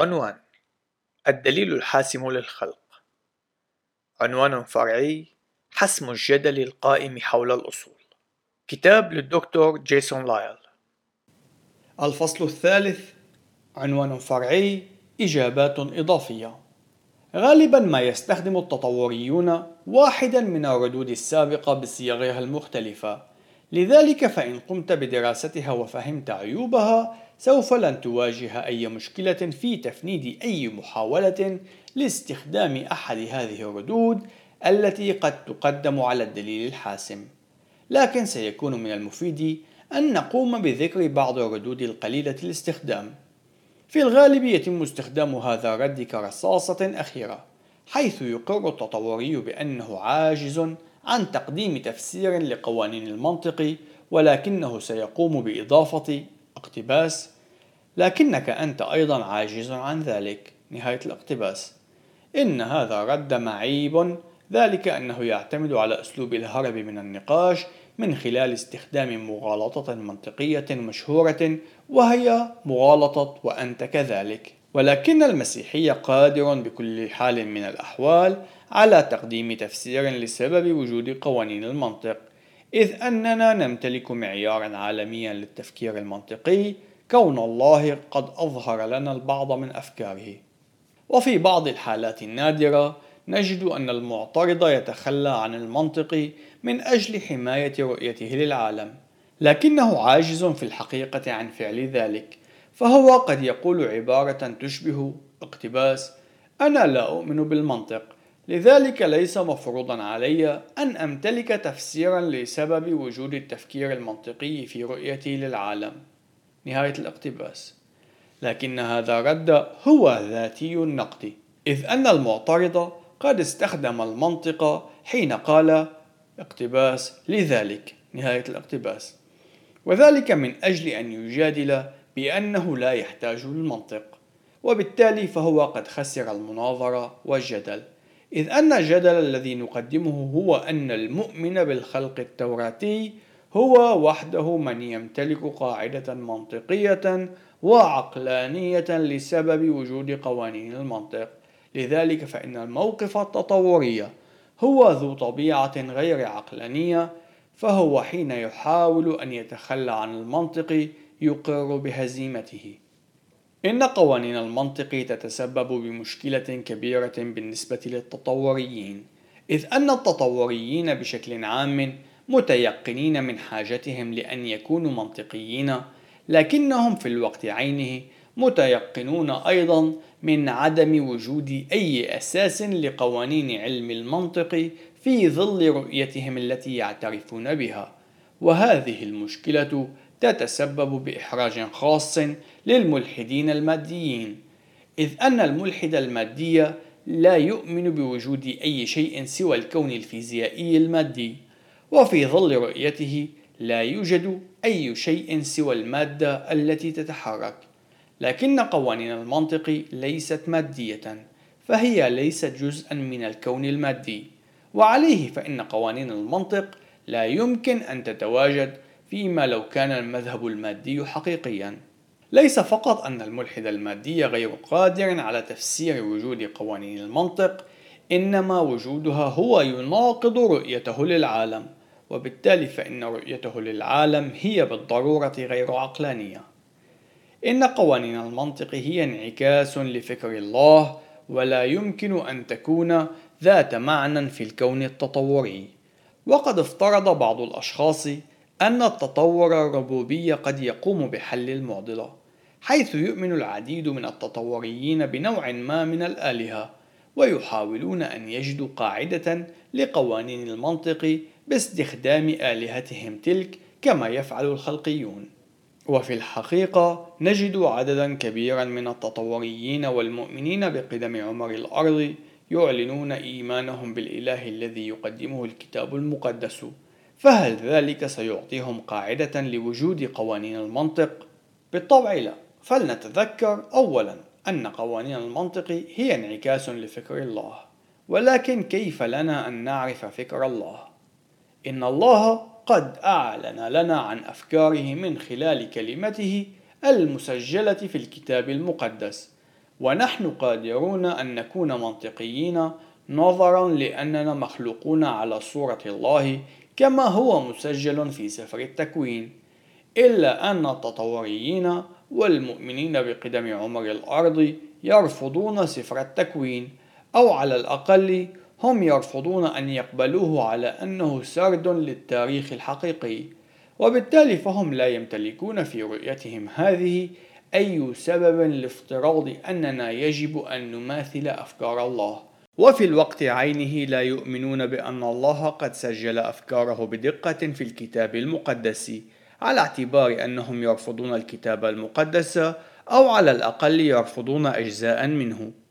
عنوان الدليل الحاسم للخلق. عنوان فرعي حسم الجدل القائم حول الأصول. كتاب للدكتور جيسون لايل. الفصل الثالث عنوان فرعي إجابات إضافية. غالبا ما يستخدم التطوريون واحدا من الردود السابقة بصيغها المختلفة. لذلك فإن قمت بدراستها وفهمت عيوبها سوف لن تواجه أي مشكلة في تفنيد أي محاولة لاستخدام أحد هذه الردود التي قد تقدم على الدليل الحاسم. لكن سيكون من المفيد أن نقوم بذكر بعض الردود القليلة الاستخدام. في الغالب يتم استخدام هذا الرد كرصاصة أخيرة حيث يقر التطوري بأنه عاجز عن تقديم تفسير لقوانين المنطق ولكنه سيقوم بإضافة اقتباس لكنك أنت أيضا عاجز عن ذلك. نهاية الاقتباس. إن هذا رد معيب. ذلك أنه يعتمد على أسلوب الهرب من النقاش من خلال استخدام مغالطة منطقية مشهورة وهي مغالطة وأنت كذلك. ولكن المسيحي قادر بكل حال من الأحوال على تقديم تفسير لسبب وجود قوانين المنطق إذ أننا نمتلك معيارا عالميا للتفكير المنطقي كون الله قد أظهر لنا البعض من أفكاره. وفي بعض الحالات النادرة نجد أن المعترض يتخلى عن المنطق من أجل حماية رؤيته للعالم لكنه عاجز في الحقيقة عن فعل ذلك فهو قد يقول عبارة تشبه اقتباس أنا لا أؤمن بالمنطق لذلك ليس مفروضا علي أن أمتلك تفسيرا لسبب وجود التفكير المنطقي في رؤيتي للعالم. نهاية الاقتباس. لكن هذا الرد هو ذاتي النقد إذ أن المعترض قد استخدم المنطق حين قال اقتباس لذلك نهاية الاقتباس. وذلك من أجل أن يجادل بأنه لا يحتاج للمنطق وبالتالي فهو قد خسر المناظرة والجدل. إذ أن الجدل الذي نقدمه هو أن المؤمن بالخلق التوراتي هو وحده من يمتلك قاعدة منطقية وعقلانية لسبب وجود قوانين المنطق. لذلك فإن الموقف التطوري هو ذو طبيعة غير عقلانية فهو حين يحاول أن يتخلى عن المنطق يقر بهزيمته. إن قوانين المنطق تتسبب بمشكلة كبيرة بالنسبة للتطوريين إذ أن التطوريين بشكل عام متيقنين من حاجتهم لأن يكونوا منطقيين لكنهم في الوقت عينه متيقنون أيضا من عدم وجود أي أساس لقوانين علم المنطق في ظل رؤيتهم التي يعترفون بها. وهذه المشكلة تتسبب بإحراج خاص للملحدين الماديين إذ أن الملحد المادي لا يؤمن بوجود أي شيء سوى الكون الفيزيائي المادي. وفي ظل رؤيته لا يوجد أي شيء سوى المادة التي تتحرك لكن قوانين المنطق ليست مادية فهي ليست جزءا من الكون المادي وعليه فإن قوانين المنطق لا يمكن أن تتواجد فيما لو كان المذهب المادي حقيقيا. ليس فقط أن الملحد المادي غير قادر على تفسير وجود قوانين المنطق إنما وجودها هو يناقض رؤيته للعالم. وبالتالي فإن رؤيته للعالم هي بالضرورة غير عقلانية. إن قوانين المنطق هي انعكاس لفكر الله ولا يمكن أن تكون ذات معنى في الكون التطوري. وقد افترض بعض الأشخاص أن التطور الربوبي قد يقوم بحل المعضلة حيث يؤمن العديد من التطوريين بنوع ما من الآلهة ويحاولون أن يجدوا قاعدة لقوانين المنطق باستخدام آلهتهم تلك كما يفعل الخلقيون وفي الحقيقة نجد عددا كبيرا من التطوريين والمؤمنين بقدم عمر الأرض يعلنون إيمانهم بالإله الذي يقدمه الكتاب المقدس فهل ذلك سيعطيهم قاعدة لوجود قوانين المنطق؟ بالطبع لا فلنتذكر أولا أن قوانين المنطق هي انعكاس لفكر الله ولكن كيف لنا أن نعرف فكر الله؟ إن الله قد أعلن لنا عن أفكاره من خلال كلمته المسجلة في الكتاب المقدس. ونحن قادرون أن نكون منطقيين نظرا لأننا مخلوقون على صورة الله كما هو مسجل في سفر التكوين. إلا أن التطوريين والمؤمنين بقدم عمر الأرض يرفضون سفر التكوين أو على الأقل هم يرفضون أن يقبلوه على أنه سرد للتاريخ الحقيقي وبالتالي فهم لا يمتلكون في رؤيتهم هذه أي سبب لافتراض أننا يجب أن نماثل أفكار الله. وفي الوقت عينه لا يؤمنون بأن الله قد سجل أفكاره بدقة في الكتاب المقدس على اعتبار أنهم يرفضون الكتاب المقدس أو على الأقل يرفضون أجزاء منه.